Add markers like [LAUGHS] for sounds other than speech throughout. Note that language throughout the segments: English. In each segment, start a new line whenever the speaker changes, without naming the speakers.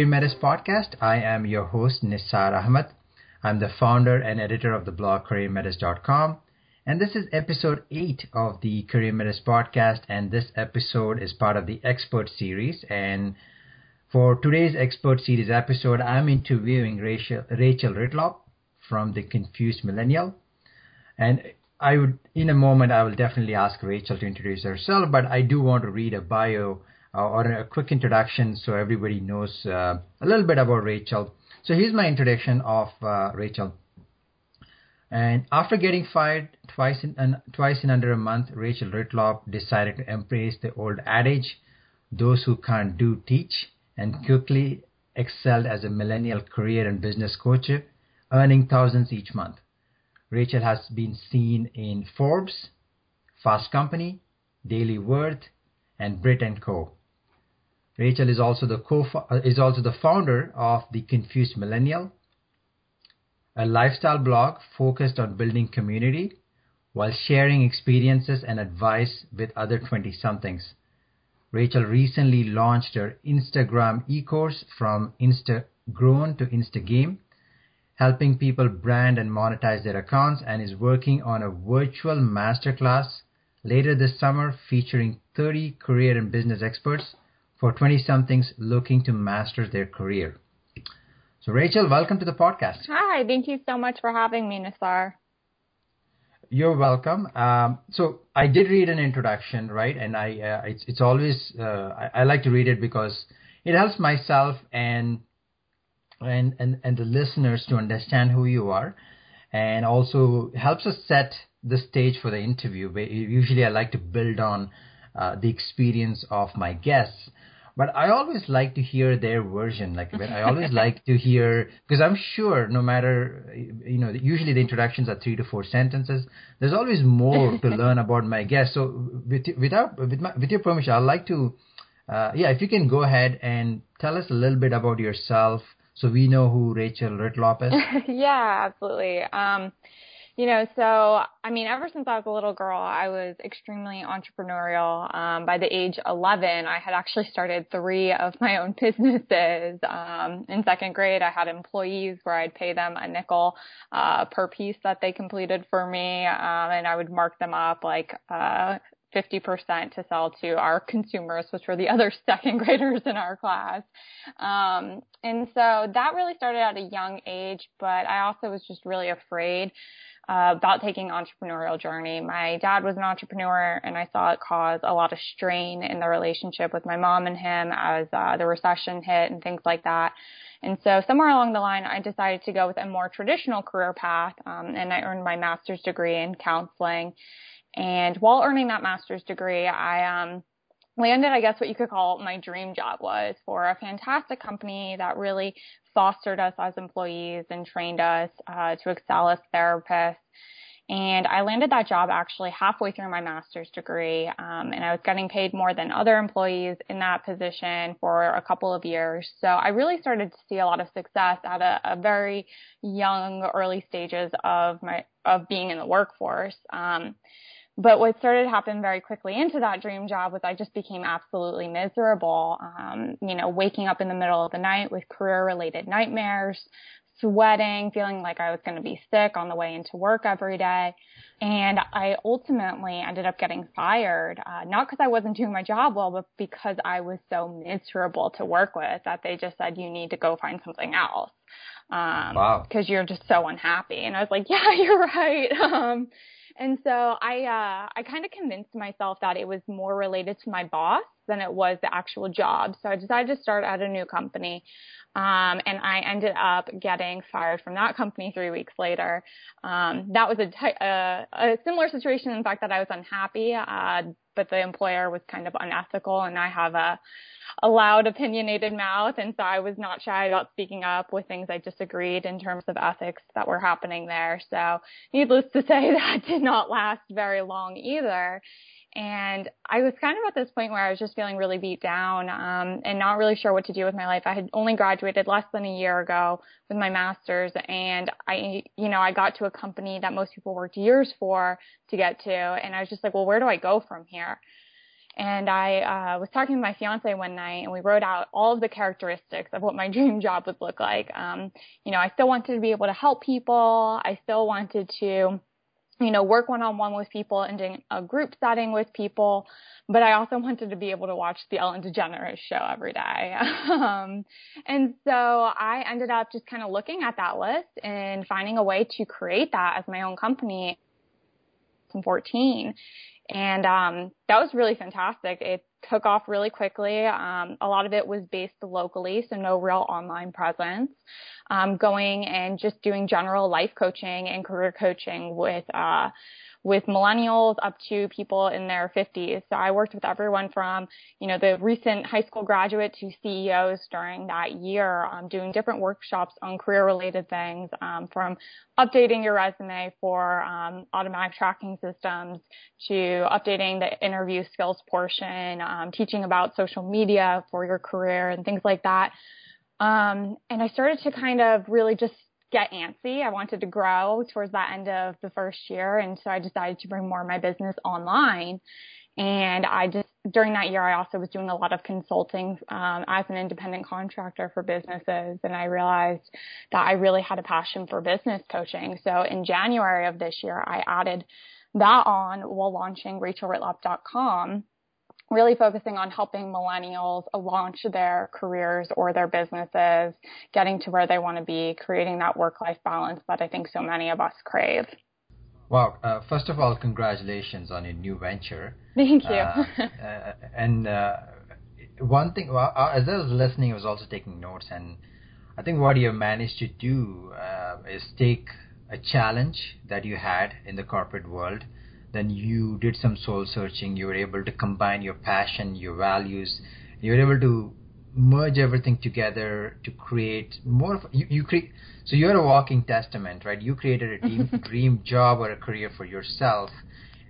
CareerMetis podcast. I am your host, Nisar Ahmed. I'm the founder and editor of the blog CareerMetis.com. And this is episode 8 of the CareerMetis podcast. And this episode is part of the Expert Series. And for today's Expert Series episode, I'm interviewing Rachel, Rachel Ritlop from The Confused Millennial. And I would, in a moment, I will definitely ask Rachel to introduce herself, but I do want to read a bio uh, or a quick introduction so everybody knows uh, a little bit about Rachel. So here's my introduction of uh, Rachel. And after getting fired twice in twice in under a month, Rachel Ritlop decided to embrace the old adage, "Those who can't do teach," and quickly excelled as a millennial career and business coach, earning thousands each month. Rachel has been seen in Forbes, Fast Company, Daily Worth, and Brit Co. Rachel is also the co uh, is also the founder of the Confused Millennial, a lifestyle blog focused on building community while sharing experiences and advice with other 20 somethings. Rachel recently launched her Instagram e-course from Instagrown to Instagame, helping people brand and monetize their accounts and is working on a virtual masterclass later this summer featuring 30 career and business experts for 20 somethings looking to master their career. So, Rachel, welcome to the podcast.
Hi, thank you so much for having me, Nassar.
You're welcome. Um, so I did read an introduction, right? And I, uh, it's, it's always uh, I, I, like to read it because it helps myself and and and and the listeners to understand who you are, and also helps us set the stage for the interview. Usually, I like to build on uh, the experience of my guests but I always like to hear their version. Like I always like to hear [LAUGHS] because I'm sure no matter you know usually the introductions are three to four sentences. There's always more to [LAUGHS] learn about my guest. So with, without with my, with your permission, I'd like to uh, yeah if you can go ahead and tell us a little bit about yourself so we know who Rachel Ritlop is. [LAUGHS]
yeah, absolutely. Um, you know, so I mean, ever since I was a little girl, I was extremely entrepreneurial. Um, by the age 11, I had actually started three of my own [LAUGHS] businesses. Um, in second grade, I had employees where I'd pay them a nickel uh, per piece that they completed for me, um, and I would mark them up like uh, 50% to sell to our consumers, which were the other [LAUGHS] second graders in our class. Um, and so that really started at a young age, but I also was just really afraid uh, about taking entrepreneurial journey. My dad was an entrepreneur, and I saw it cause a lot of strain in the relationship with my mom and him as uh, the recession hit and things like that. And so somewhere along the line, I decided to go with a more traditional career path, um, and I earned my master's degree in counseling. And while earning that master's degree, I um, landed, I guess, what you could call my dream job was for a fantastic company that really fostered us as employees and trained us uh, to excel as therapists. And I landed that job actually halfway through my master's degree. Um, and I was getting paid more than other employees in that position for a couple of years. So I really started to see a lot of success at a, a very young, early stages of my, of being in the workforce. Um, but what started to happen very quickly into that dream job was I just became absolutely miserable. Um, you know, waking up in the middle of the night with career related nightmares, sweating, feeling like I was going to be sick on the way into work every day. And I ultimately ended up getting fired, uh, not because I wasn't doing my job well, but because I was so miserable to work with that they just said, you need to go find something else. Um, wow. cause you're just so unhappy. And I was like, yeah, [LAUGHS] you're right. [LAUGHS] Um, and so I, uh, I kind of convinced myself that it was more related to my boss than it was the actual job. So I decided to start at a new company. Um, and I ended up getting fired from that company three weeks later. Um, that was a, uh, a similar situation, in fact, that I was unhappy, uh, but the employer was kind of unethical and I have a, a loud, opinionated mouth. And so I was not shy about speaking up with things I disagreed in terms of ethics that were happening there. So needless to say, [LAUGHS] that did not last very long either. And I was kind of at this point where I was just feeling really beat down um, and not really sure what to do with my life. I had only graduated less than a year ago with my master's, and I, you know, I got to a company that most people worked years for to get to, and I was just like, well, where do I go from here? And I uh, was talking to my fiance one night, and we wrote out all of the characteristics of what my [LAUGHS] dream job would look like. Um, you know, I still wanted to be able to help people. I still wanted to you know, work one on one with people and in a group setting with people. But I also wanted to be able to watch the Ellen DeGeneres show every day. [LAUGHS] um, and so I ended up just kind of looking at that list and finding a way to create that as my own company in 14. And um, that was really fantastic. It took off really quickly. Um, a lot of it was based locally, so no real online presence. Um, going and just doing general life coaching and career coaching with uh, with millennials up to people in their 50s. So I worked with everyone from, you know, the recent high school graduate to CEOs during that year, um, doing different workshops on career related things, um, from updating your resume for um, automatic tracking systems to updating the interview skills portion, um, teaching about social media for your career and things like that. Um, and I started to kind of really just get antsy. I wanted to grow towards that end of the first year. And so I decided to bring more of my business online. And I just, during that year, I also was doing a lot of consulting um, as an independent contractor for businesses. And I realized that I really had a passion for business coaching. So in January of this year, I added that on while launching rachelritlop.com really focusing on helping millennials launch their careers or their businesses, getting to where they want to be, creating that work life balance that I think so many of us crave.
Well, uh, first of all, congratulations on your new venture.
Thank you.
Uh, uh, and uh, one thing, well, uh, as I was listening, I was also taking notes, and I think what you managed to do uh, is take a challenge that you had in the corporate world then you did some soul searching you were able to combine your passion your values you were able to merge everything together to create more of you, you create so you're a walking testament right you created a [LAUGHS] dream, dream job or a career for yourself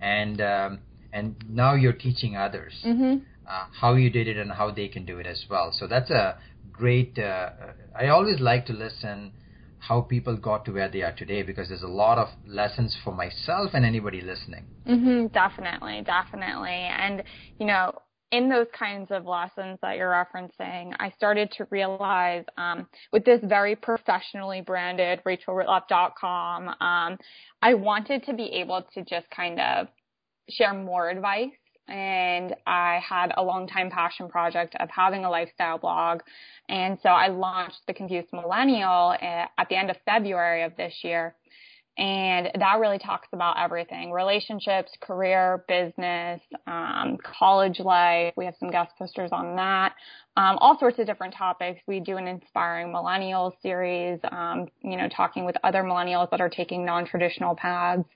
and um, and now you're teaching others
mm-hmm.
uh, how you did it and how they can do it as well so that's a great uh, i always like to listen how people got to where they are today because there's a lot of lessons for myself and anybody listening.
Mm-hmm, definitely, definitely. And, you know, in those kinds of lessons that you're referencing, I started to realize um, with this very professionally branded RachelRitlop.com, um, I wanted to be able to just kind of share more advice and I had a long time passion project of having a lifestyle blog. And so I launched the Confused Millennial at the end of February of this year. And that really talks about everything relationships, career, business, um, college life. We have some guest posters on that. Um, all sorts of different topics. We do an inspiring millennials series, um, you know, talking with other millennials that are taking non traditional paths.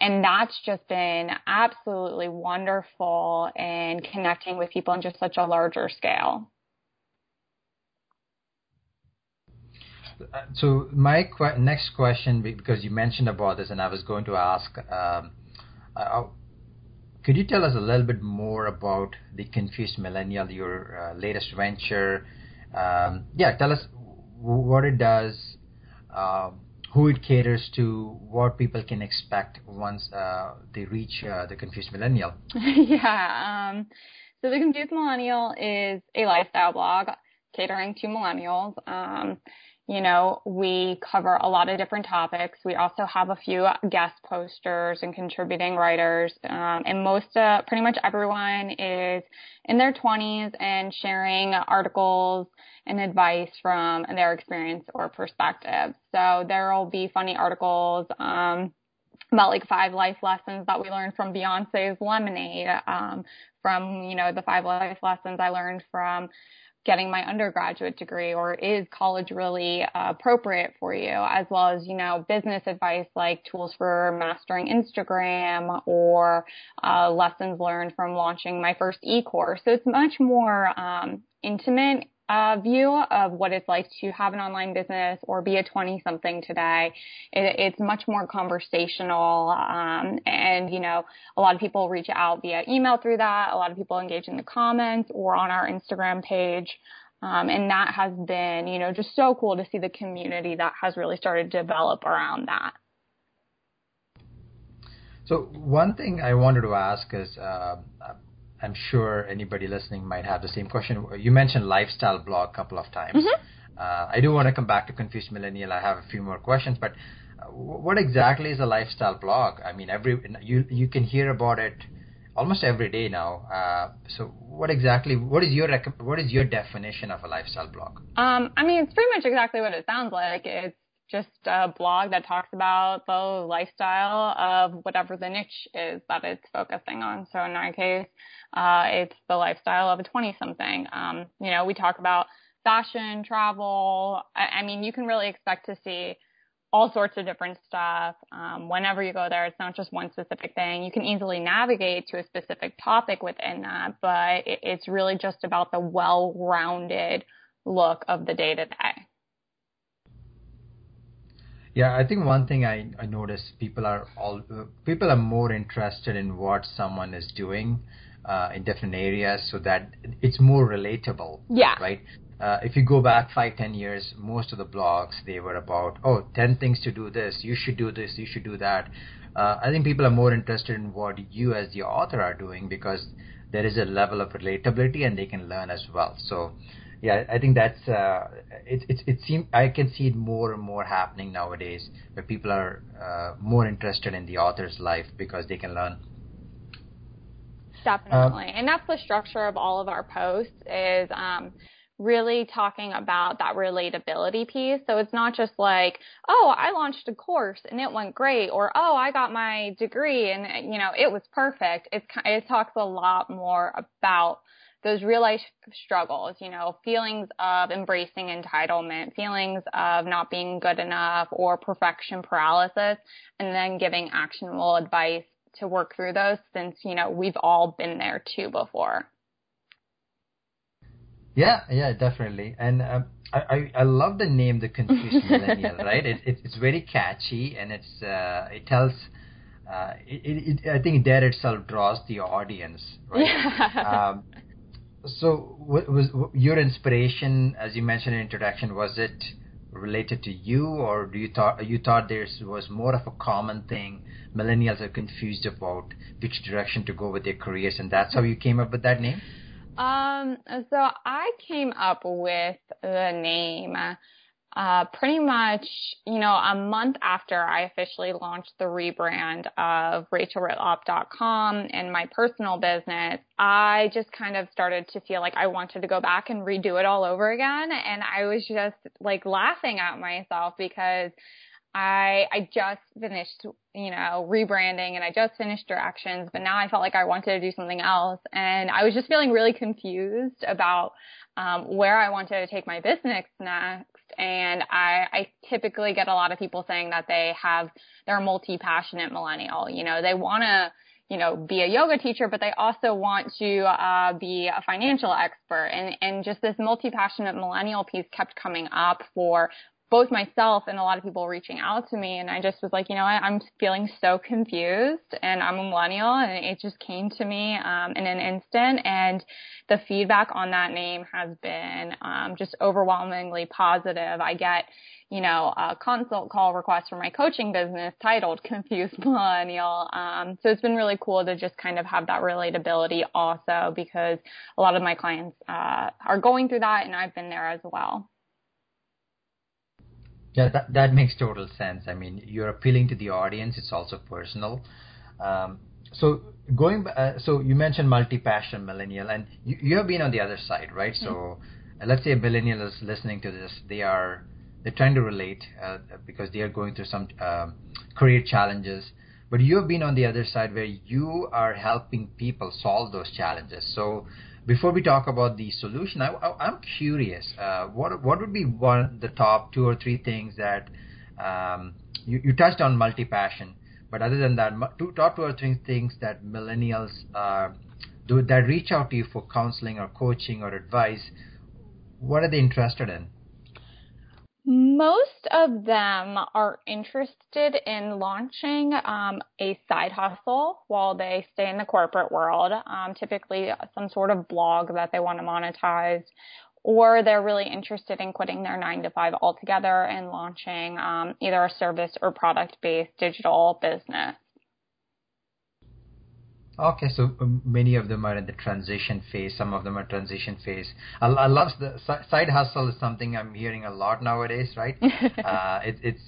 And that's just been absolutely wonderful in connecting with people on just such a larger scale.
So my next question, because you mentioned about this, and I was going to ask, um, uh, could you tell us a little bit more about the Confused Millennial, your uh, latest venture? Um, yeah, tell us what it does, um, who it caters to, what people can expect once uh, they reach uh, the confused millennial. [LAUGHS]
yeah. Um, so the confused millennial is a lifestyle blog catering to millennials. Um, you know, we cover a lot of different topics. We also have a few guest posters and contributing writers. Um, and most, uh, pretty much everyone is in their 20s and sharing articles and advice from their experience or perspective. So there will be funny articles, um, about like five life lessons that we learned from Beyonce's Lemonade, um, from, you know, the five life lessons I learned from getting my undergraduate degree or is college really uh, appropriate for you as well as you know business advice like tools for mastering instagram or uh, lessons learned from launching my first e-course so it's much more um, intimate uh, view of what it's like to have an online business or be a 20 something today. It, it's much more conversational. Um, and, you know, a lot of people reach out via email through that. A lot of people engage in the comments or on our Instagram page. Um, and that has been, you know, just so cool to see the community that has really started to develop around that.
So one thing I wanted to ask is, uh, I'm sure anybody listening might have the same question. You mentioned lifestyle blog a couple of times.
Mm-hmm.
Uh, I do want to come back to Confused Millennial. I have a few more questions, but uh, what exactly is a lifestyle blog? I mean, every you you can hear about it almost every day now. Uh, so, what exactly what is your what is your definition of a lifestyle blog?
Um, I mean, it's pretty much exactly what it sounds like. It's just a blog that talks about the lifestyle of whatever the niche is that it's focusing on. So in our case, uh, it's the lifestyle of a 20 something. Um, you know, we talk about fashion, travel. I, I, mean, you can really expect to see all sorts of different stuff. Um, whenever you go there, it's not just one specific thing. You can easily navigate to a specific topic within that, but it, it's really just about the well-rounded look of the day to day.
Yeah, I think one thing I, I notice people are all people are more interested in what someone is doing uh, in different areas, so that it's more relatable.
Yeah.
Right. Uh, if you go back five, ten years, most of the blogs they were about, oh, 10 things to do this, you should do this, you should do that. Uh, I think people are more interested in what you as the author are doing because there is a level of relatability and they can learn as well. So yeah, I think that's uh, it. It it seems I can see it more and more happening nowadays, where people are uh, more interested in the author's life because they can learn.
Definitely, um, and that's the structure of all of our posts is um, really talking about that relatability piece. So it's not just like, oh, I launched a course and it went great, or oh, I got my degree and you know it was perfect. It's it talks a lot more about those real life struggles, you know, feelings of embracing entitlement, feelings of not being good enough or perfection paralysis, and then giving actionable advice to work through those since, you know, we've all been there too before.
Yeah, yeah, definitely. And um, I, I, I love the name, the confused [LAUGHS] millennial, right? It, it, it's very catchy and it's uh, it tells. Uh, it, it, I think that itself draws the audience, right? [LAUGHS]
Yeah. Um,
so, was your inspiration, as you mentioned in introduction, was it related to you, or do you thought you thought there was more of a common thing? Millennials are confused about which direction to go with their careers, and that's how you came up with that name.
Um, so I came up with the name uh, pretty much, you know, a month after I officially launched the rebrand of RachelRitlop.com and my personal business, I just kind of started to feel like I wanted to go back and redo it all over again. And I was just like laughing at myself because I I just finished, you know, rebranding and I just finished directions, but now I felt like I wanted to do something else and I was just feeling really confused about um, where I wanted to take my business next and I, I typically get a lot of people saying that they have, they're a multi-passionate millennial. You know, they want to, you know, be a yoga teacher, but they also want to uh, be a financial expert. And, and just this multi-passionate millennial piece kept coming up for both myself and a lot of people reaching out to me. And I just was like, you know what, I'm feeling so confused and I'm a millennial and it just came to me um, in an instant. And the feedback on that name has been um, just overwhelmingly positive. I get, you know, a consult call request for my coaching business titled Confused [LAUGHS] Millennial. Um, so it's been really cool to just kind of have that relatability also because a lot of my clients uh, are going through that and I've been there as well.
Yeah, that that makes total sense. I mean, you're appealing to the audience. It's also personal. Um, so going, uh, so you mentioned multi-passion millennial, and you, you have been on the other side, right? Mm-hmm. So uh, let's say a millennial is listening to this. They are they're trying to relate uh, because they are going through some um, career challenges. But you have been on the other side where you are helping people solve those challenges. So before we talk about the solution, I, am curious. Uh, what what would be one the top two or three things that um, you, you touched on multi passion, but other than that, two, top two or three things that millennials uh, do that reach out to you for counseling or coaching or advice. What are they interested in?
Most of them are interested in launching um, a side hustle while they stay in the corporate world, um, typically some sort of blog that they want to monetize, or they're really interested in quitting their nine to five altogether and launching um, either a service or product based digital business.
Okay, so um, many of them are in the transition phase. Some of them are transition phase. I, I love the side hustle is something I'm hearing a lot nowadays, right? [LAUGHS] uh, it, it's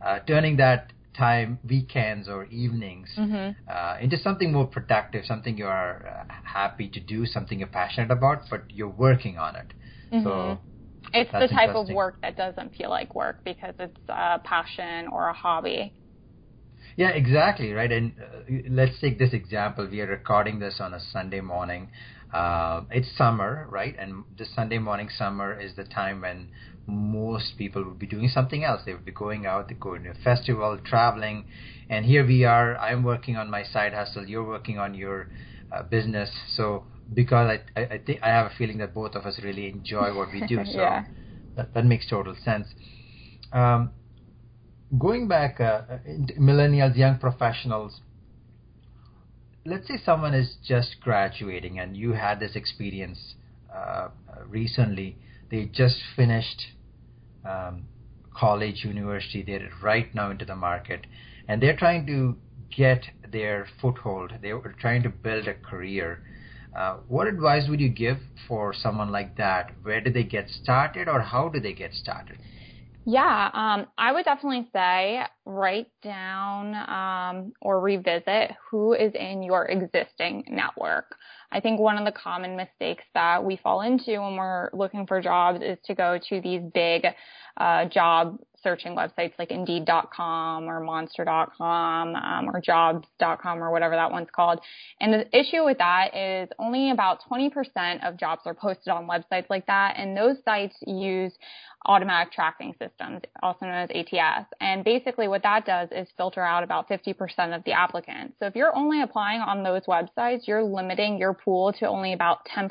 uh, turning that time, weekends or evenings, mm-hmm. uh, into something more productive, something you are uh, happy to do, something you're passionate about, but you're working on it. Mm-hmm. So
it's the type of work that doesn't feel like work because it's a passion or a hobby.
Yeah, exactly, right. And uh, let's take this example. We are recording this on a Sunday morning. Uh, it's summer, right? And the Sunday morning summer is the time when most people would be doing something else. They would be going out, they going to a festival, traveling. And here we are. I'm working on my side hustle. You're working on your uh, business. So because I, I, I think I have a feeling that both of us really enjoy what we do. [LAUGHS] So
yeah.
that, that makes total sense. Um, going back, uh, millennials, young professionals, let's say someone is just graduating and you had this experience uh, recently. They just finished um, college, university. They're right now into the market, and they're trying to get their foothold. They're trying to build a career. Uh, what advice would you give for someone like that? Where do they get started, or how do they get started?
Yeah, um, I would definitely say write down um, or revisit who is in your existing network. I think one of the common mistakes that we fall into when we're looking for jobs is to go to these big uh, job searching websites like Indeed.com or Monster.com um, or Jobs.com or whatever that one's called. And the issue with that is only about 20% of jobs are posted on websites like that, and those sites use automatic tracking systems, also known as ATS. And basically what that does is filter out about 50% of the applicants. So if you're only applying on those websites, you're limiting your pool to only about 10%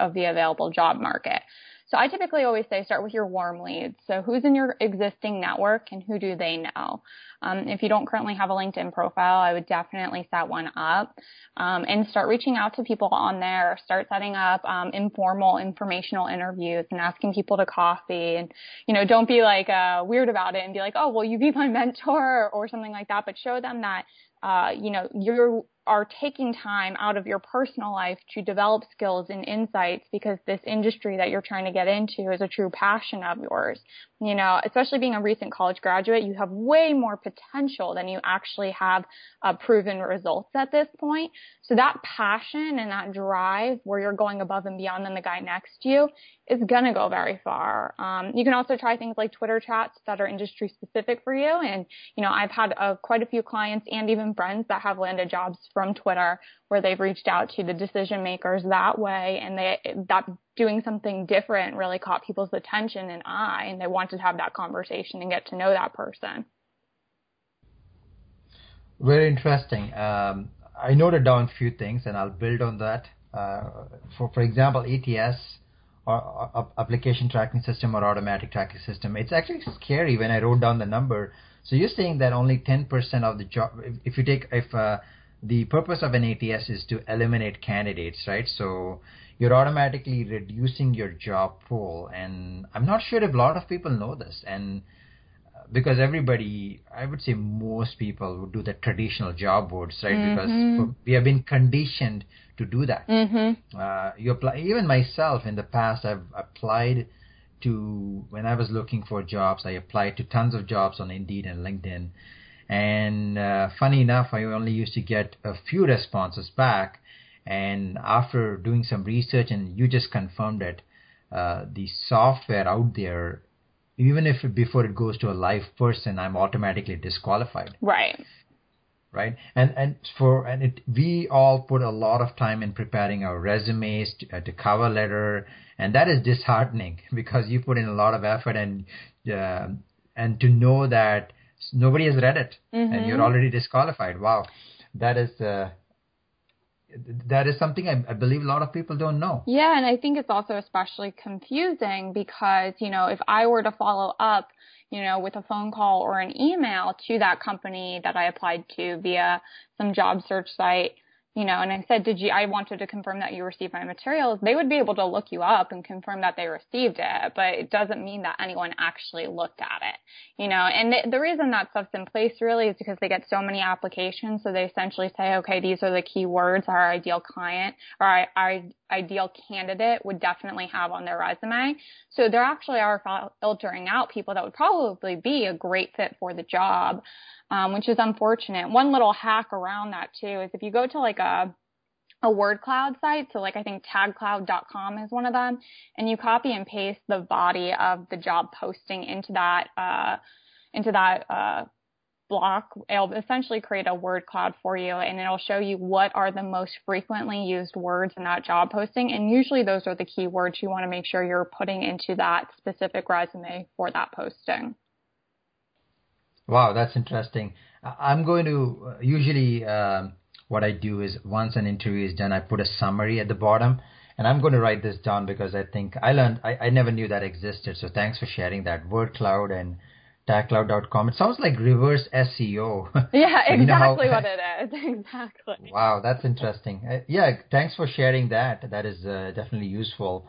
of the available job market. So I typically always say start with your warm leads. So who's in your existing network and who do they know? Um, if you don't currently have a LinkedIn profile, I would definitely set one up um, and start reaching out to people on there. Start setting up um, informal informational interviews and asking people to coffee. And you know, don't be like uh, weird about it and be like, oh, will you be my mentor or something like that. But show them that uh, you know you're are taking time out of your personal life to develop skills and insights because this industry that you're trying to get into is a true passion of yours. You know, especially being a recent college graduate, you have way more potential than you actually have uh, proven results at this point. So that passion and that drive where you're going above and beyond than the guy next to you is going to go very far. Um, you can also try things like Twitter chats that are industry specific for you. And, you know, I've had uh, quite a few clients and even friends that have landed jobs from Twitter where they've reached out to the decision makers that way and they, that doing something different really caught people's attention and eye and they wanted to have that conversation and get to know that person.
Very interesting. Um, I noted down a few things and I'll build on that. Uh, for, for example, ATS or, or application tracking system or automatic tracking system, it's actually scary when I wrote down the number. So you're saying that only 10% of the job, if, if you take, if uh, the purpose of an ATS is to eliminate candidates, right? So you're automatically reducing your job pool. And I'm not sure if a lot of people know this. And uh, because everybody, I would say most people would do the traditional job boards, right? Mm-hmm. Because we have been conditioned to do that.
Mm-hmm.
Uh, you apply, even myself in the past, I've applied to, when I was looking for jobs, I applied to tons of jobs on Indeed and LinkedIn and uh, funny enough, I only used to get a few responses back. And after doing some research, and you just confirmed it, uh, the software out there, even if before it goes to a live person, I'm automatically disqualified.
Right.
Right. And and for and it, we all put a lot of time in preparing our resumes to, uh, to cover letter, and that is disheartening [LAUGHS] because you put in a lot of effort and uh, and to know that nobody has read it mm-hmm. and you're already disqualified wow that is uh, that is something I, I, believe a lot of people don't know.
Yeah, and I think it's also especially confusing because, you know, if I were to follow up, you know, with a phone call or an email to that company that I applied to via some job search site, you know, and I said, did you, I wanted to confirm that you received my materials. They would be able to look you up and confirm that they received it, but it doesn't mean that anyone actually looked at it, you know, and the, the reason that stuff's in place really is because they get so many applications. So they essentially say, okay, these are the keywords our ideal client or our, our ideal candidate would definitely have on their resume. So they actually are filtering out people that would probably be a great fit for the job um, which is unfortunate. One little hack around that too is if you go to like a a word cloud site, so like I think tagcloud.com is one of them, and you copy and paste the body of the job posting into that uh, into that uh, block, it'll essentially create a word cloud for you and it'll show you what are the most frequently used words in that job posting. And usually those are the keywords you want to make sure you're putting into that specific resume for that posting.
Wow, that's interesting. I'm going to uh, usually um, what I do is once an interview is done, I put a summary at the bottom, and I'm going to write this down because I think I learned I, I never knew that existed. So thanks for sharing that. Word cloud and tagcloud.com. It sounds like reverse SEO. [LAUGHS]
Yeah, exactly you know how, what [LAUGHS] it is. [LAUGHS] Exactly.
Wow, that's interesting. Uh, yeah, thanks for sharing that. That is uh, definitely useful.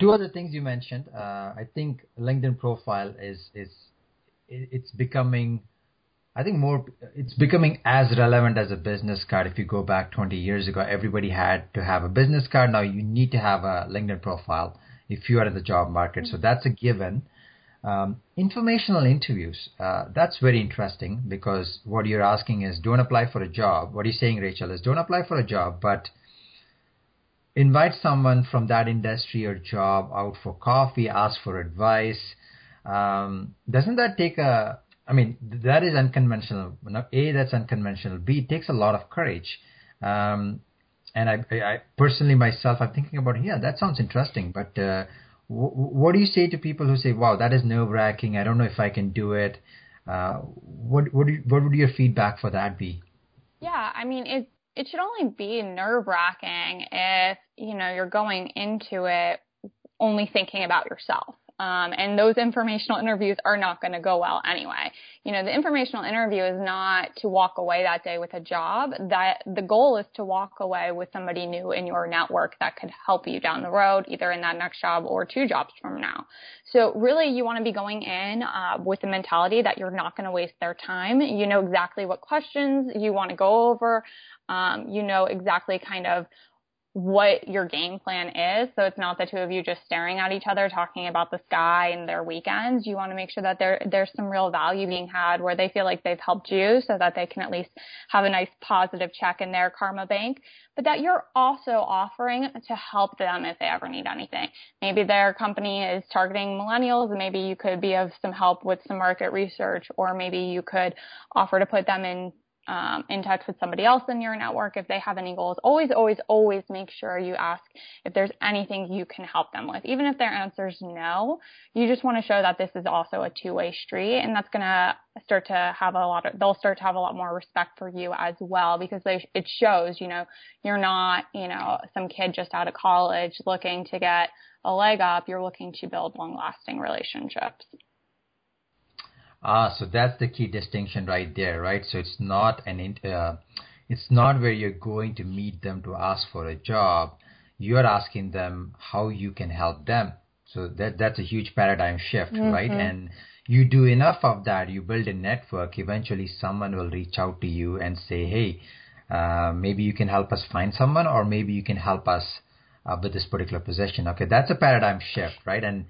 Two other things you mentioned. Uh, I think LinkedIn profile is is it's becoming I think more it's becoming as relevant as a business card. If you go back 20 years ago, everybody had to have a business card. Now you need to have a LinkedIn profile if you are in the job market. So that's a given. Um, informational interviews. Uh, that's very interesting because what you're asking is don't apply for a job. What you're saying, Rachel, is don't apply for a job, but invite someone from that industry or job out for coffee, ask for advice, um, doesn't that take a I mean, that is unconventional. A, that's unconventional. B, it takes a lot of courage. Um, and I, I, personally myself, I'm thinking about, yeah, that sounds interesting. But uh, w- what do you say to people who say, wow, that is nerve wracking. I don't know if I can do it. Uh, what, what, you, what would your feedback for that be?
Yeah, I mean, it, it should only be nerve wracking if, you know, you're going into it only thinking about yourself. Um, and those informational interviews are not going to go well anyway. You know, the informational interview is not to walk away that day with a job. That the goal is to walk away with somebody new in your network that could help you down the road, either in that next job or two jobs from now. So really, you want to be going in uh, with the mentality that you're not going to waste their time. You know exactly what questions you want to go over. Um, you know exactly kind of what your game plan is. So it's not the two of you just staring at each other talking about the sky and their weekends. You want to make sure that there there's some real value being had where they feel like they've helped you so that they can at least have a nice positive check in their karma bank, but that you're also offering to help them if they ever need anything. Maybe their company is targeting millennials and maybe you could be of some help with some market research or maybe you could offer to put them in um, in touch with somebody else in your network if they have any goals. Always, always, always make sure you ask if there's anything you can help them with. Even if their answer is no, you just want to show that this is also a two-way street and that's going to start to have a lot of, they'll start to have a lot more respect for you as well because they, it shows, you know, you're not, you know, some kid just out of college looking to get a leg up. You're looking to build long lasting relationships.
Ah, so that's the key distinction right there, right? So it's not an uh, it's not where you're going to meet them to ask for a job. You're asking them how you can help them. So that that's a huge paradigm shift, mm-hmm. right? And you do enough of that, you build a network. Eventually, someone will reach out to you and say, "Hey, uh, maybe you can help us find someone, or maybe you can help us uh, with this particular position." Okay, that's a paradigm shift, right? And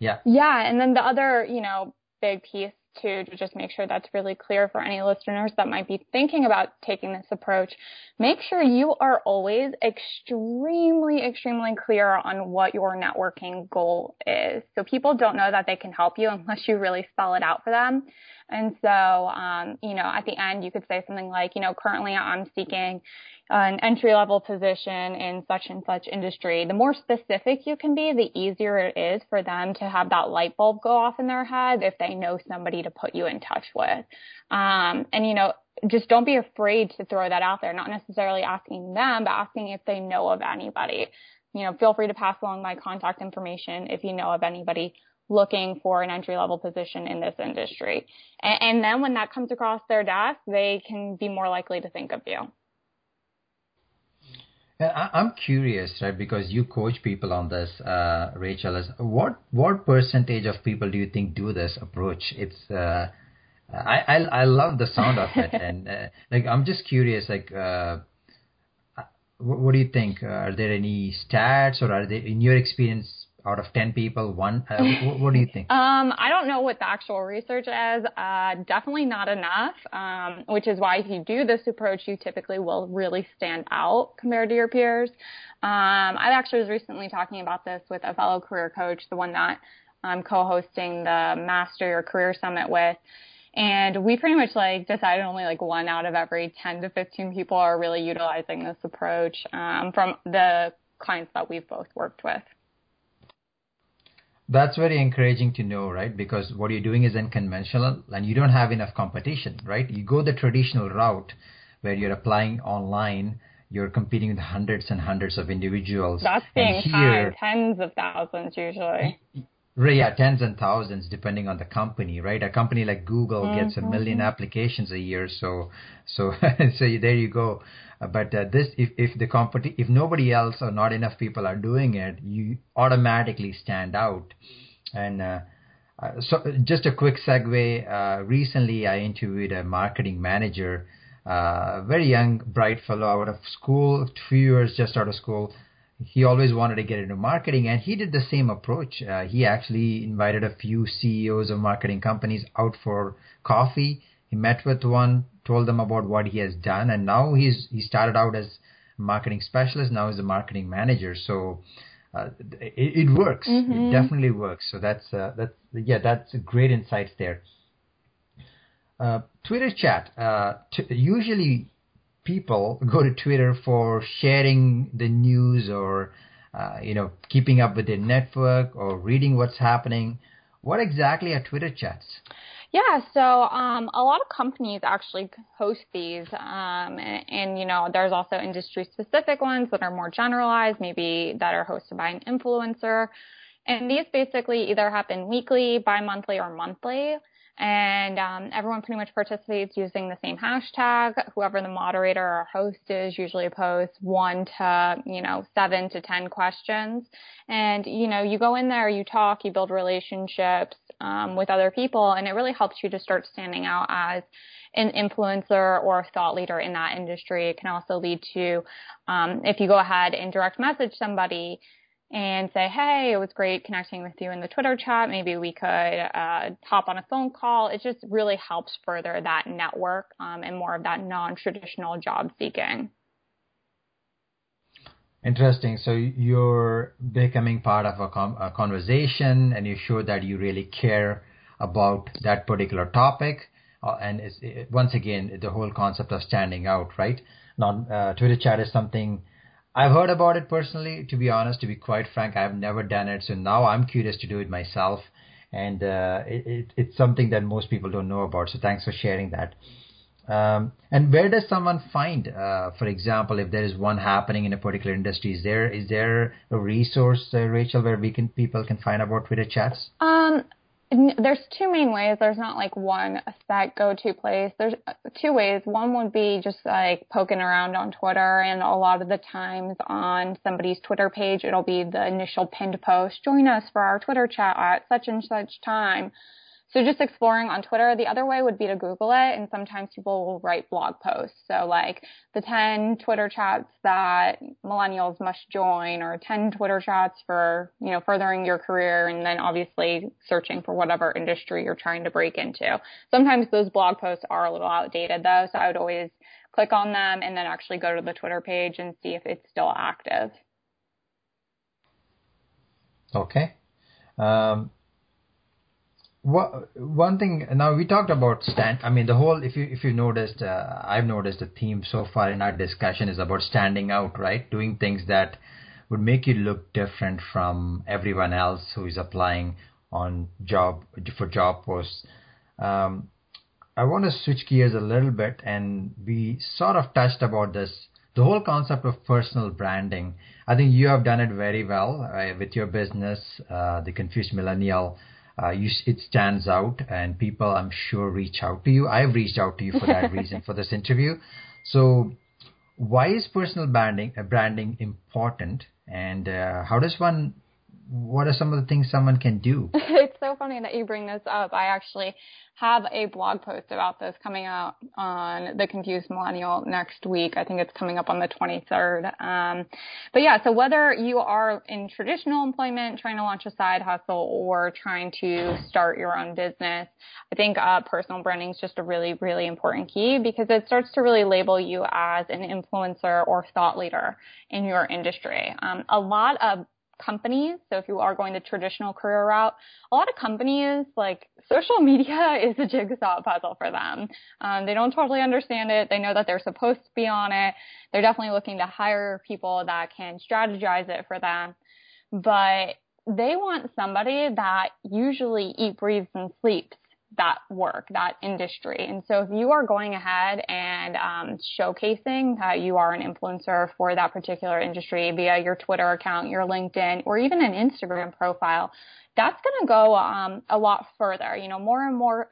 yeah,
yeah, and then the other, you know, big piece too, to just make sure that's really clear for any listeners that might be thinking about taking this approach. Make sure you are always extremely, extremely clear on what your networking goal is. So people don't know that they can help you [LAUGHS] unless you really spell it out for them. And so, um, you know, at the end, you could say something like, you know, currently I'm seeking an entry level position in such and such industry. The more specific you can be, the easier it is for them to have that light bulb go off in their head if they know somebody to put you in touch with. Um, and, you know, just don't be afraid to throw that out there, not necessarily asking them, but asking if they know of anybody. You know, feel free to pass along my contact information if you know of anybody looking for an entry level position in this industry. And, and, then when that comes across their desk, they can be more likely to think of you.
I'm curious, right? Because you coach people on this, uh, Rachel. Is what what percentage of people do you think do this approach? It's uh, I, I I love the sound of it, and uh, [LAUGHS] like I'm just curious, like. Uh, what, what do you think? Uh, are there any stats, or are they, in your experience, out of 10 people, one? Uh, [LAUGHS] what, what, do you think?
Um, I don't know what the actual research is. Uh, definitely not enough, um, which is why if you do this approach, you typically will really stand out compared to your peers. Um, I actually was recently talking about this with a fellow career coach, the one that I'm co-hosting the Master Your Career Summit with. And we pretty much like decided only like one out of every 10 to 15 people are really utilizing this approach um, from the clients that we've both worked with.
That's very encouraging to know, right? Because what you're doing is unconventional and you don't have enough competition, right? You go the traditional route where you're applying online, you're competing with hundreds and hundreds of individuals.
That's being here, tens of thousands usually.
Yeah, tens and thousands depending on the company, right? A company like Google mm-hmm. gets a million applications a year, so so [LAUGHS] so there you go. But uh, this, if if the company, if nobody else or not enough people are doing it, you automatically stand out. And uh, uh so, just a quick segue. Uh, recently, I interviewed a marketing manager, uh, very young, bright fellow out of school, few years just out of school he always wanted to get into marketing and he did the same approach. Uh, he actually invited a few CEOs of marketing companies out for coffee. He met with one, told them about what he has done, and now he's he started out as a marketing specialist. Now he's a marketing manager. So uh, it, it, works. Mm-hmm. It definitely works. So that's uh, that's yeah, that's great insights there. Uh, Twitter chat. Uh, t- usually people go to Twitter for sharing the news or uh, you know keeping up with their network or reading what's happening. What exactly are Twitter chats?
Yeah, so um, a lot of companies actually host these, um, and, and, you know, there's also industry-specific ones that are more generalized, maybe that are hosted by an influencer, and these basically either happen weekly, bi-monthly, or monthly and um, everyone pretty much participates using the same hashtag. Whoever the moderator or host is usually posts one to you know seven to ten questions, and you know you go in there, you talk, you build relationships um, with other people, and it really helps you to start standing out as an influencer or a thought leader in that industry. It can also lead to um, if you go ahead and direct message somebody and say, hey, it was great connecting with you in the Twitter chat. Maybe we could uh, hop on a phone call. It just really helps further that network um, and more of that non-traditional job seeking.
Interesting. So you're becoming part of a, com- a conversation, and you show that you really care about that particular topic. Uh, and it, once again, the whole concept of standing out, right? Now, uh, Twitter chat is something I've heard about it personally. To be honest, to be quite frank, I've never done it. So now I'm curious to do it myself, and uh, it, it, it's something that most people don't know about. So thanks for sharing that. Um, and where does someone find, uh, for example, if there is one happening in a particular industry, is there is there a resource, uh, Rachel, where we can people can find about Twitter chats?
Um, there's two main ways. There's not like one set go-to place. There's uh, two ways. One would be just like poking around on Twitter, and a lot of the times on somebody's Twitter page, it'll be the initial pinned post. Join us for our Twitter chat at such and such time. So just exploring on Twitter. The other way would be to Google it, and sometimes people will write blog posts. So like the 10 Twitter chats that millennials must join, or 10 Twitter chats for you know furthering your career, and then obviously searching for whatever industry you're trying to break into. Sometimes those blog posts are a little outdated though, so I would always click on them and then actually go to the Twitter page and see if it's still active.
Okay. Um, one thing now we talked about stand i mean the whole if you if you noticed uh, i've noticed the theme so far in our discussion is about standing out right? Doing things that would make you look different from everyone else who is applying on job for job posts. Um, i want to switch gears a little bit and we sort of touched about this the whole concept of personal branding. I think you have done it very well uh, with your business uh, the confused millennial uh, you, it stands out, and people, I'm sure, reach out to you. I've reached out to you for that [LAUGHS] reason for this interview. So, why is personal branding uh, branding important, and uh, how does one what are some of the things someone can do? [LAUGHS]
it's so funny that you bring this up. I actually have a blog post about this coming out on the Confused Millennial next week. I think it's coming up on the 23rd. Um, but yeah, so whether you are in traditional employment, trying to launch a side hustle, or trying to start your own business, I think uh, personal branding is just a really, really important key because it starts to really label you as an influencer or thought leader in your industry. Um, a lot of companies. So if you are going the traditional career route, a lot of companies like social media [LAUGHS] is a jigsaw puzzle for them. Um, they don't totally understand it. They know that they're supposed to be on it. They're definitely looking to hire people that can strategize it for them. But they want somebody that usually eat, breathes, and sleeps that work, that industry. And so if you are going ahead and um, showcasing that you are an influencer for that particular industry via your Twitter account, your LinkedIn, or even an Instagram profile, that's going to go um, a lot further. You know, more and more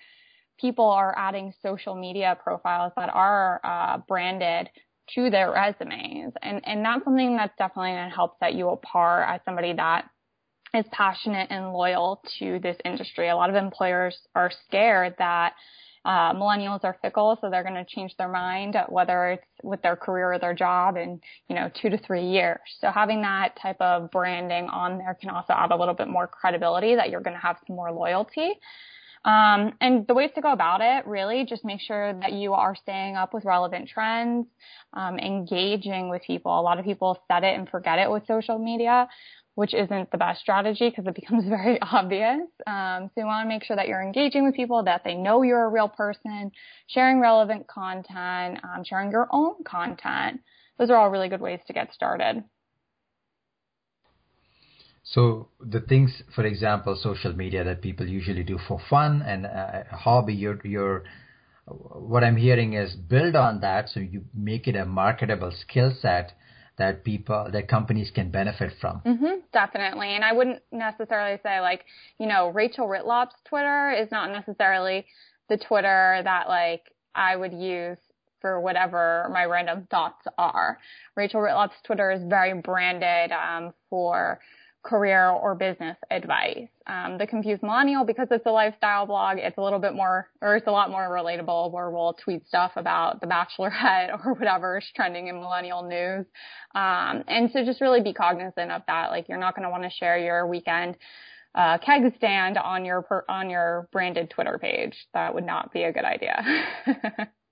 people are adding social media profiles that are uh, branded to their resumes. And, and that's something that's definitely going to help set you apart as somebody that is passionate and loyal to this industry. A lot of employers are scared that uh, millennials are fickle, so they're going to change their mind, whether it's with their career or their job in, you know, two to three years. So having that type of branding on there can also add a little bit more credibility that you're going to have some more loyalty. Um, and the ways to go about it, really, just make sure that you are staying up with relevant trends, um, engaging with people. A lot of people set it and forget it with social media which isn't the best strategy because it [LAUGHS] becomes very obvious. Um, so you want to make sure that you're engaging with people, that they know you're a real person, sharing relevant content, um, sharing your own content. Those are all really good ways to get started.
So the things, for example, social media that people usually do for fun and a hobby, your your what I'm hearing is build on that so you make it a marketable skill set that people that companies can benefit from.
Mm-hmm, definitely, and I wouldn't necessarily say like you know Rachel Ritlop's Twitter is not necessarily the Twitter that like I would use for whatever my random thoughts are. Rachel Ritlop's Twitter is very branded um, for career or business advice. Um, the Confused Millennial, because it's a lifestyle blog, it's a little bit more, or it's a lot more relatable where we'll tweet stuff about the bachelorette [LAUGHS] or whatever is trending in millennial news. Um, and so just really be cognizant of that. Like you're not going to want to share your weekend uh, keg stand on your per, on your branded Twitter page. That would not be a good idea. [LAUGHS]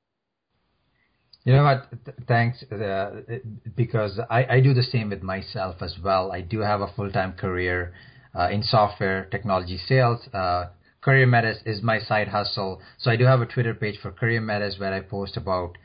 You know what? Th- thanks, uh, because I, I do the same with myself as well. I do have a full time career uh, in software technology sales. Uh, CareerMetis is my side hustle, so I do have a Twitter page for CareerMetis where I post about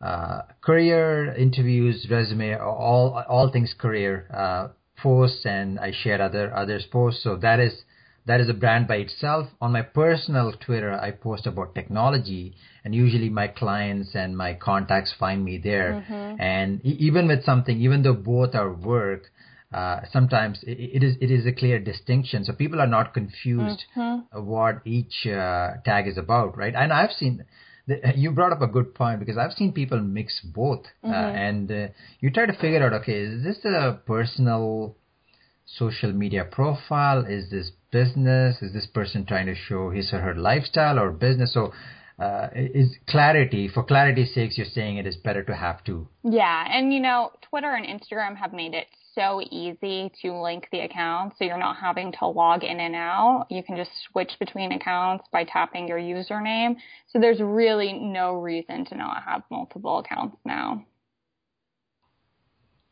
uh, career interviews, resume, all all things career uh, posts, and I share other others posts. So that is that is a brand by itself. On my personal Twitter, I post about technology, and usually my clients and my contacts find me there. Mm-hmm. And even with something, even though both are work, uh, sometimes it, it is it is a clear distinction, so people are not confused mm-hmm. what each uh, tag is about, right? And I've seen you brought up a good point because I've seen people mix both, uh, mm-hmm. uh, and uh, you try to figure out, okay, is this a personal social media profile? Is this business? Is this person trying to show his or her lifestyle or business? So, uh, is clarity for clarity's sake, you're saying it is better to have two.
Yeah, and you know, Twitter and Instagram have made it so easy to link the accounts, so you're not having to log in and out. You can just switch between accounts by tapping your username. So there's really no reason to not have multiple accounts now.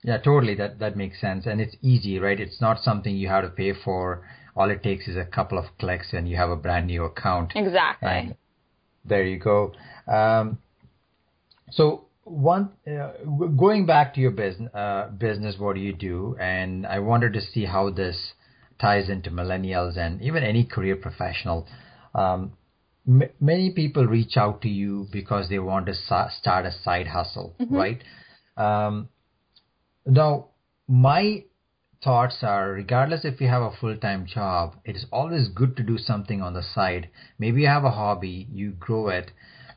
Yeah, totally. That that makes sense, and it's easy, right? It's not something you have to pay for. All it takes is a couple of clicks, and you have a brand new account.
Exactly. And
there you go. Um, so one uh, going back to your business, uh, business, what do you do? And I wanted to see how this ties into millennials and even any career professional. Um, m- many people reach out to you because they want to sa- start a side hustle, mm-hmm. right? Um, now, my thoughts are regardless if you have a full time job, it is always good to do something on the side. Maybe you have a hobby, you grow it.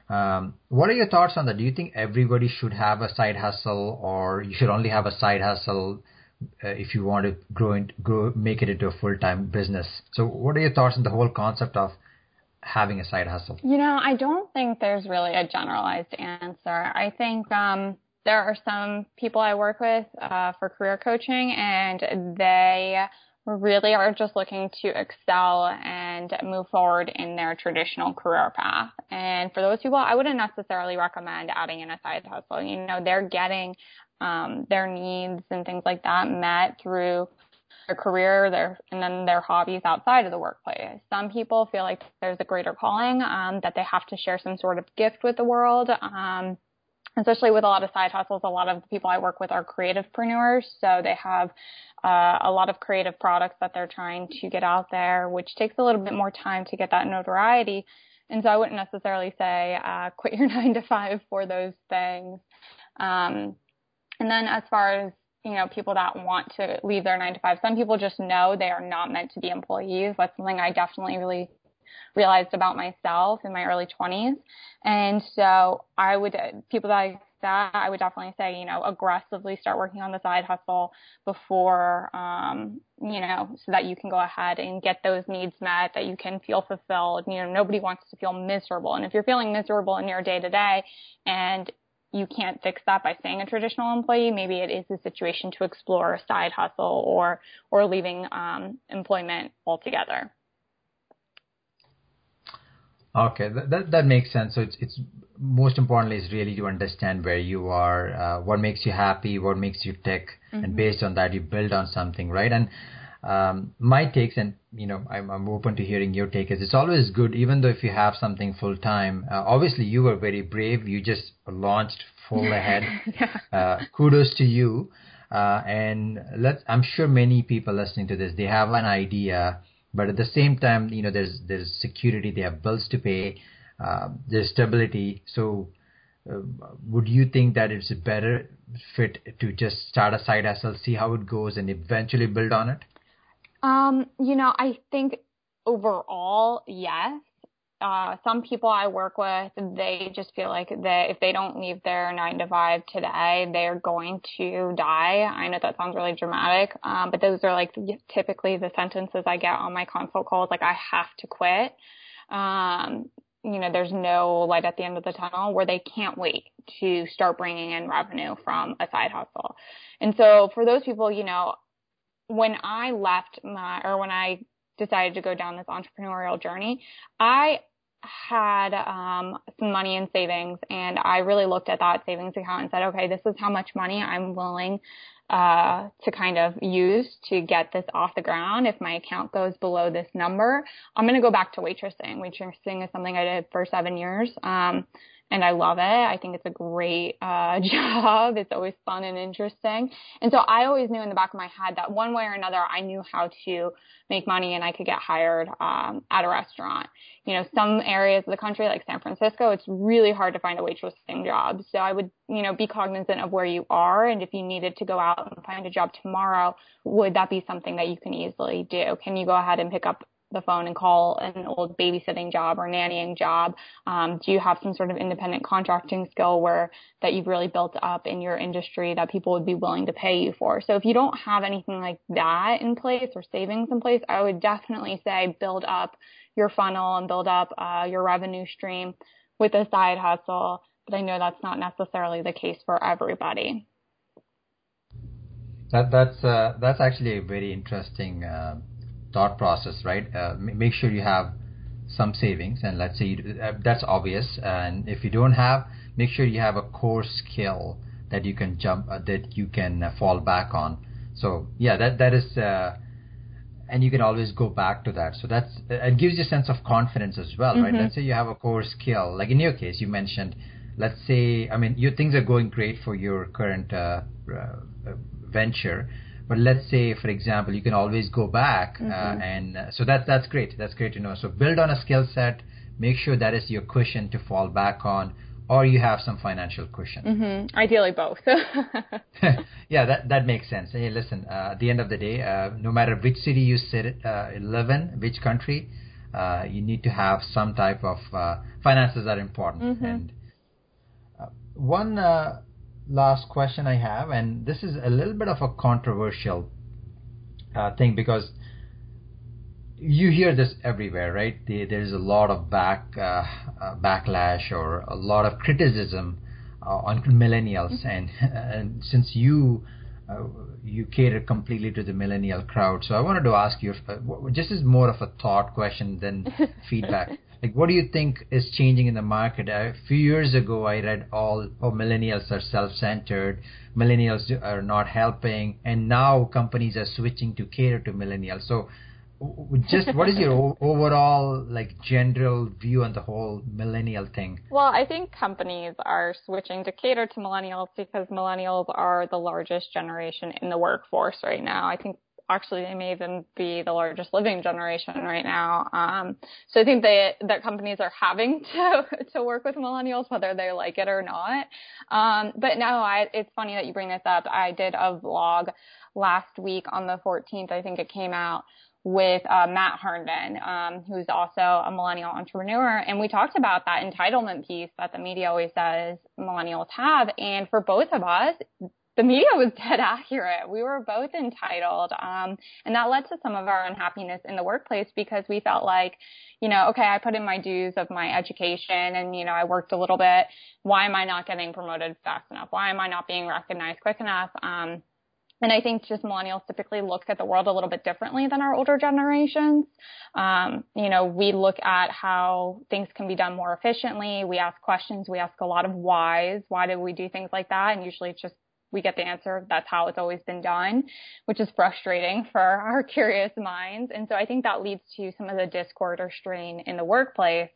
Um, what are your thoughts on that? Do you think everybody should have a side hustle, or you should only have a side hustle uh, if you want to grow, and grow, make it into a full time business? So, what are your thoughts on the whole concept of having a side hustle?
You know, I don't think there's really a generalized answer. I think um, there are some people I work with uh, for career coaching, and they really are just looking to excel and move forward in their traditional career path. And for those people, I wouldn't necessarily recommend adding in a side hustle. You know, they're getting um, their needs and things like that met through their career, their and then their hobbies outside of the workplace. Some people feel like there's a greater calling um, that they have to share some sort of gift with the world. Um, especially with a lot of side hustles, a lot of the people I work with are creativepreneurs. So they have uh, a lot of creative products that they're trying to get out there, which takes a little bit more time to get that notoriety. And so I wouldn't necessarily say uh, [LAUGHS] quit your nine to five for those things. Um, and then as far as you know, people that want to leave their nine to five, some people just know they are not meant to be employees. That's something I definitely really realized about myself in my early 20s. And so I would, people that I that, I would definitely say, you know, aggressively start working on the side hustle before, um, you know, so that you can go ahead and get those needs met, that you can feel fulfilled. You know, nobody wants to feel miserable. And if you're feeling miserable in your day to day and you can't fix that by staying a traditional employee, maybe it is a situation to explore a side hustle or, or leaving, um, employment altogether.
Okay, that, that, that makes sense. So it's it's most importantly is really to understand where you are, uh, what makes you happy, what makes you tick, mm-hmm. and based on that you build on something, right? And um, my takes, and you know, I'm, I'm open to hearing your take. Is it's always good, even though if you have something full time. Uh, obviously, you were very brave. You just launched full [LAUGHS] ahead. yeah. uh, kudos to you. Uh, and let's. I'm sure many people listening to this, they have an idea but at the same time, you know, there's there's security. They have bills to pay. Uh, there's stability. So, uh, would you think that it's a better fit to just start a side hustle, see how it goes, and eventually build on it?
Um, you know, I think overall, yes uh, some people I work with, they just feel like that if they don't leave their nine to five today, they're going to die. I know that sounds really dramatic, um, but those are like typically the sentences I get on my consult calls. Like I have to quit. Um, you know, there's no light at the end of the tunnel where they can't wait to start bringing in revenue from a side hustle. And so for those people, you know, when I left my, or when I decided to go down this entrepreneurial journey, I had um, some money in savings and I really looked at that savings account and said, okay, this is how much money I'm willing uh, to kind of use to get this off the ground. If my account goes below this number, I'm going to go back to waitressing. Waitressing is something I did for seven years. Um, and I love it. I think it's a great uh, [LAUGHS] job. It's always fun and interesting. And so I always knew in the back of my head that one way or another, I knew how to make money and I could get hired um, at a restaurant. You know, some areas of the country, like San Francisco, it's really hard to find a waitressing job. So I would, you know, be cognizant of where you are, and if you needed to go out and find a job tomorrow, would that be something that you can easily do? Can you go ahead and pick up the phone and call an old babysitting job or nannying job? Um, do you have some sort of independent contracting skill where that you've really built up in your industry that people would be willing to pay you for? So if you don't have anything like that in place or savings in place, I would definitely say build up your funnel and build up uh, your revenue stream with a side hustle. But I know that's not necessarily the case for everybody.
That that's uh, that's actually a very interesting uh, thought process, right? Uh, make sure you have some savings, and let's say you, uh, that's obvious. And if you don't have, make sure you have a core skill that you can jump uh, that you can uh, fall back on. So yeah, that that is, uh, and you can always go back to that. So that's it gives you a sense of confidence as well, mm-hmm. right? Let's say you have a core skill, like in your case, you mentioned. Let's say, I mean, your things are going great for your current uh, venture but let's say, for example, you can always go back, uh, mm-hmm. uh, and uh, so that's that's great. That's great to know. So build on a skill set. Make sure that is your cushion to fall back on, or you have some financial cushion.
Mm-hmm. Ideally, both. [LAUGHS] [LAUGHS]
yeah, that that makes sense. Hey, listen. Uh, at the end of the day, uh, no matter which city you sit, uh, live in, which country, uh, you need to have some type of uh, finances are important.
Mm-hmm.
And one uh, last question I have, and this is a little bit of a controversial uh, thing because you hear this everywhere, right? The, there's a lot of back uh, backlash or a lot of criticism on millennials, mm-hmm. and, and since you uh, you cater completely to the millennial crowd. So I wanted to ask you, uh, just as more of a thought question than [LAUGHS] feedback. Like, what do you think is changing in the market? A few years ago, I read all, oh, millennials are self-centered, millennials are not helping, and now companies are switching to cater to millennials. So just what is your [LAUGHS] overall like general view on the whole millennial thing
well i think companies are switching to cater to millennials because millennials are the largest generation in the workforce right now i think actually they may even be the largest living generation right now um, so i think they, that companies are having [LAUGHS] to to work with millennials whether they like it or not um, but no I, it's funny that you bring this up i did a vlog last week on the 14th i think it came out with uh, Matt Herndon, um, who's also a millennial entrepreneur. And we talked about that entitlement piece that the media always says millennials have. And for both of us, the media was dead accurate. We were both entitled. Um, and that led to some of our unhappiness in the workplace because we felt like, you know, okay, I put in my dues of my education and, you know, I worked a little bit. Why am I not getting promoted fast enough? Why am I not being recognized quick enough? Um, and I think just millennials typically look at the world a little bit differently than our older generations. Um, you know, we look at how things can be done more efficiently. We ask questions. We ask a lot of whys. Why do we do things like that? And usually it's just we get the answer that's how it's always been done, which is frustrating [LAUGHS] for our curious minds. And so I think that leads to some of the discord or strain in the workplace.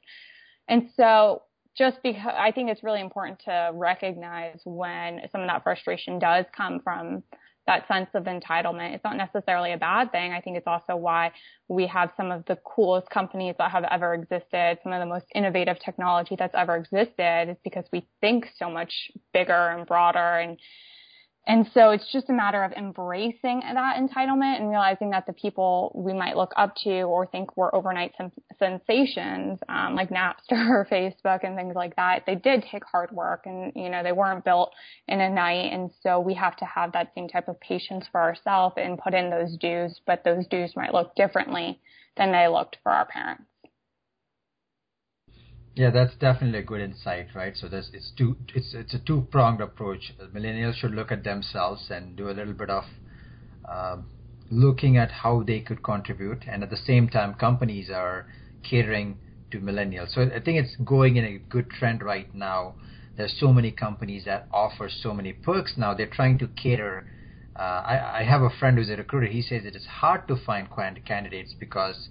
And so just because I think it's really important to recognize when some of that frustration does come from that sense of entitlement. It's not necessarily a bad thing. I think it's also why we have some of the coolest companies that have ever existed, some of the most innovative technology that's ever existed is because we think so much bigger and broader and and so it's just a matter of embracing that entitlement and realizing that the people we might look up to or think were overnight sen- sensations, um, like Napster [LAUGHS] or Facebook and things like that, they did take hard work and, you know, they weren't built in a night. And so we have to have that same type of patience for ourselves and put in those dues, but those dues might look differently than they looked for our parents.
Yeah, that's definitely a good insight, right? So there's it's two it's it's a two pronged approach. Millennials should look at themselves and do a little bit of um, looking at how they could contribute, and at the same time, companies are catering to millennials. So I think it's going in a good trend right now. There's so many companies that offer so many perks now. They're trying to cater. Uh, I, I have a friend who's a recruiter. He says it is hard to find candidates because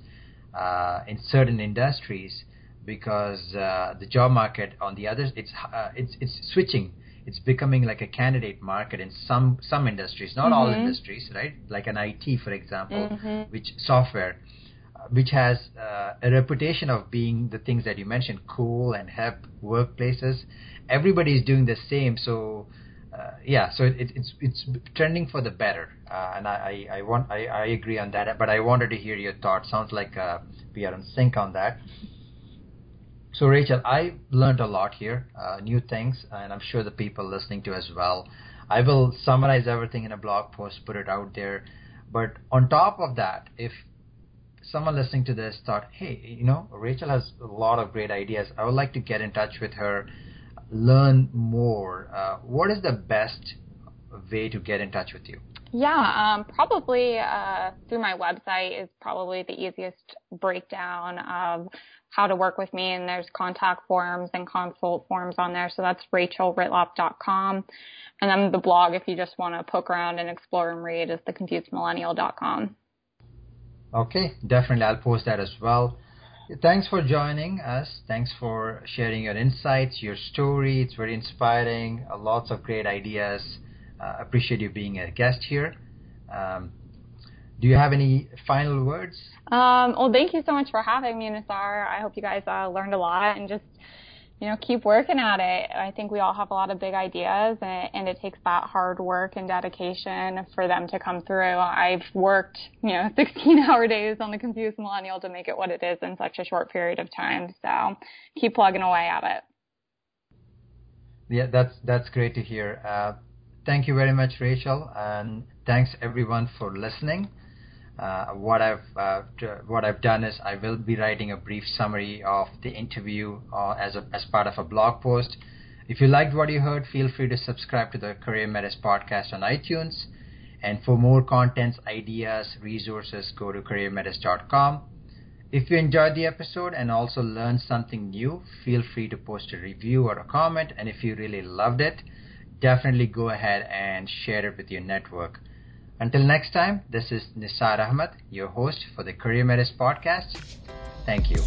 uh, in certain industries because uh, the job market on the other it's uh, it's it's switching it's becoming like a candidate market in some some industries not mm-hmm. all industries right like an IT for example mm-hmm. which software uh, which has uh, a reputation of being the things that you mentioned cool and hip workplaces everybody is doing the same so uh, yeah, so it, it's it's trending for the better, uh, and I, I, I want I, I agree on that. But I wanted to hear your thoughts. Sounds like uh, we are in sync on that. So, Rachel, I learned a lot here, uh, new things, and I'm sure the people listening to as well. I will summarize everything in a blog post, put it out there. But on top of that, if someone listening to this thought, hey, you know, Rachel has a lot of great ideas, I would like to get in touch with her, learn more. Uh, what is the best way to get in touch with you?
Yeah, um, probably uh, through my website is probably the easiest breakdown of how to work with me. And there's contact forms and consult forms on there. So that's rachelritlop.com. And then the blog, if you just want to poke around and explore and read, is theconfusedmillennial.com.
Okay, definitely. I'll post that as well. Thanks for joining us. Thanks for sharing your insights, your story. It's very inspiring. Uh, lots of great ideas. Uh, appreciate you being a guest here. Um, do you have any final words?
Um, well, thank you so much for having me, Nisar. I hope you guys uh, learned a lot and just you know, keep working at it. I think we all have a lot of big ideas and, and it takes that hard work and dedication for them to come through. I've worked, you know, [LAUGHS] 16 hour days on the Confused Millennial to make it what it is in such a short period of time. So keep plugging away at it.
Yeah, that's, that's great to hear. Uh, thank you very much, Rachel. And thanks everyone for listening. Uh, what I've uh, what I've done is I will be writing a brief summary of the interview uh, as a, as part of a blog post. If you liked what you heard, feel free to subscribe to the CareerMetis podcast on iTunes. And for more contents, ideas, resources, go to careermetis.com. If you enjoyed the episode and also learned something new, feel free to post a review or a comment. And if you really loved it, definitely go ahead and share it with your network. Until next time, this is Nisar Ahmed, your host for the CareerMetis podcast. Thank you.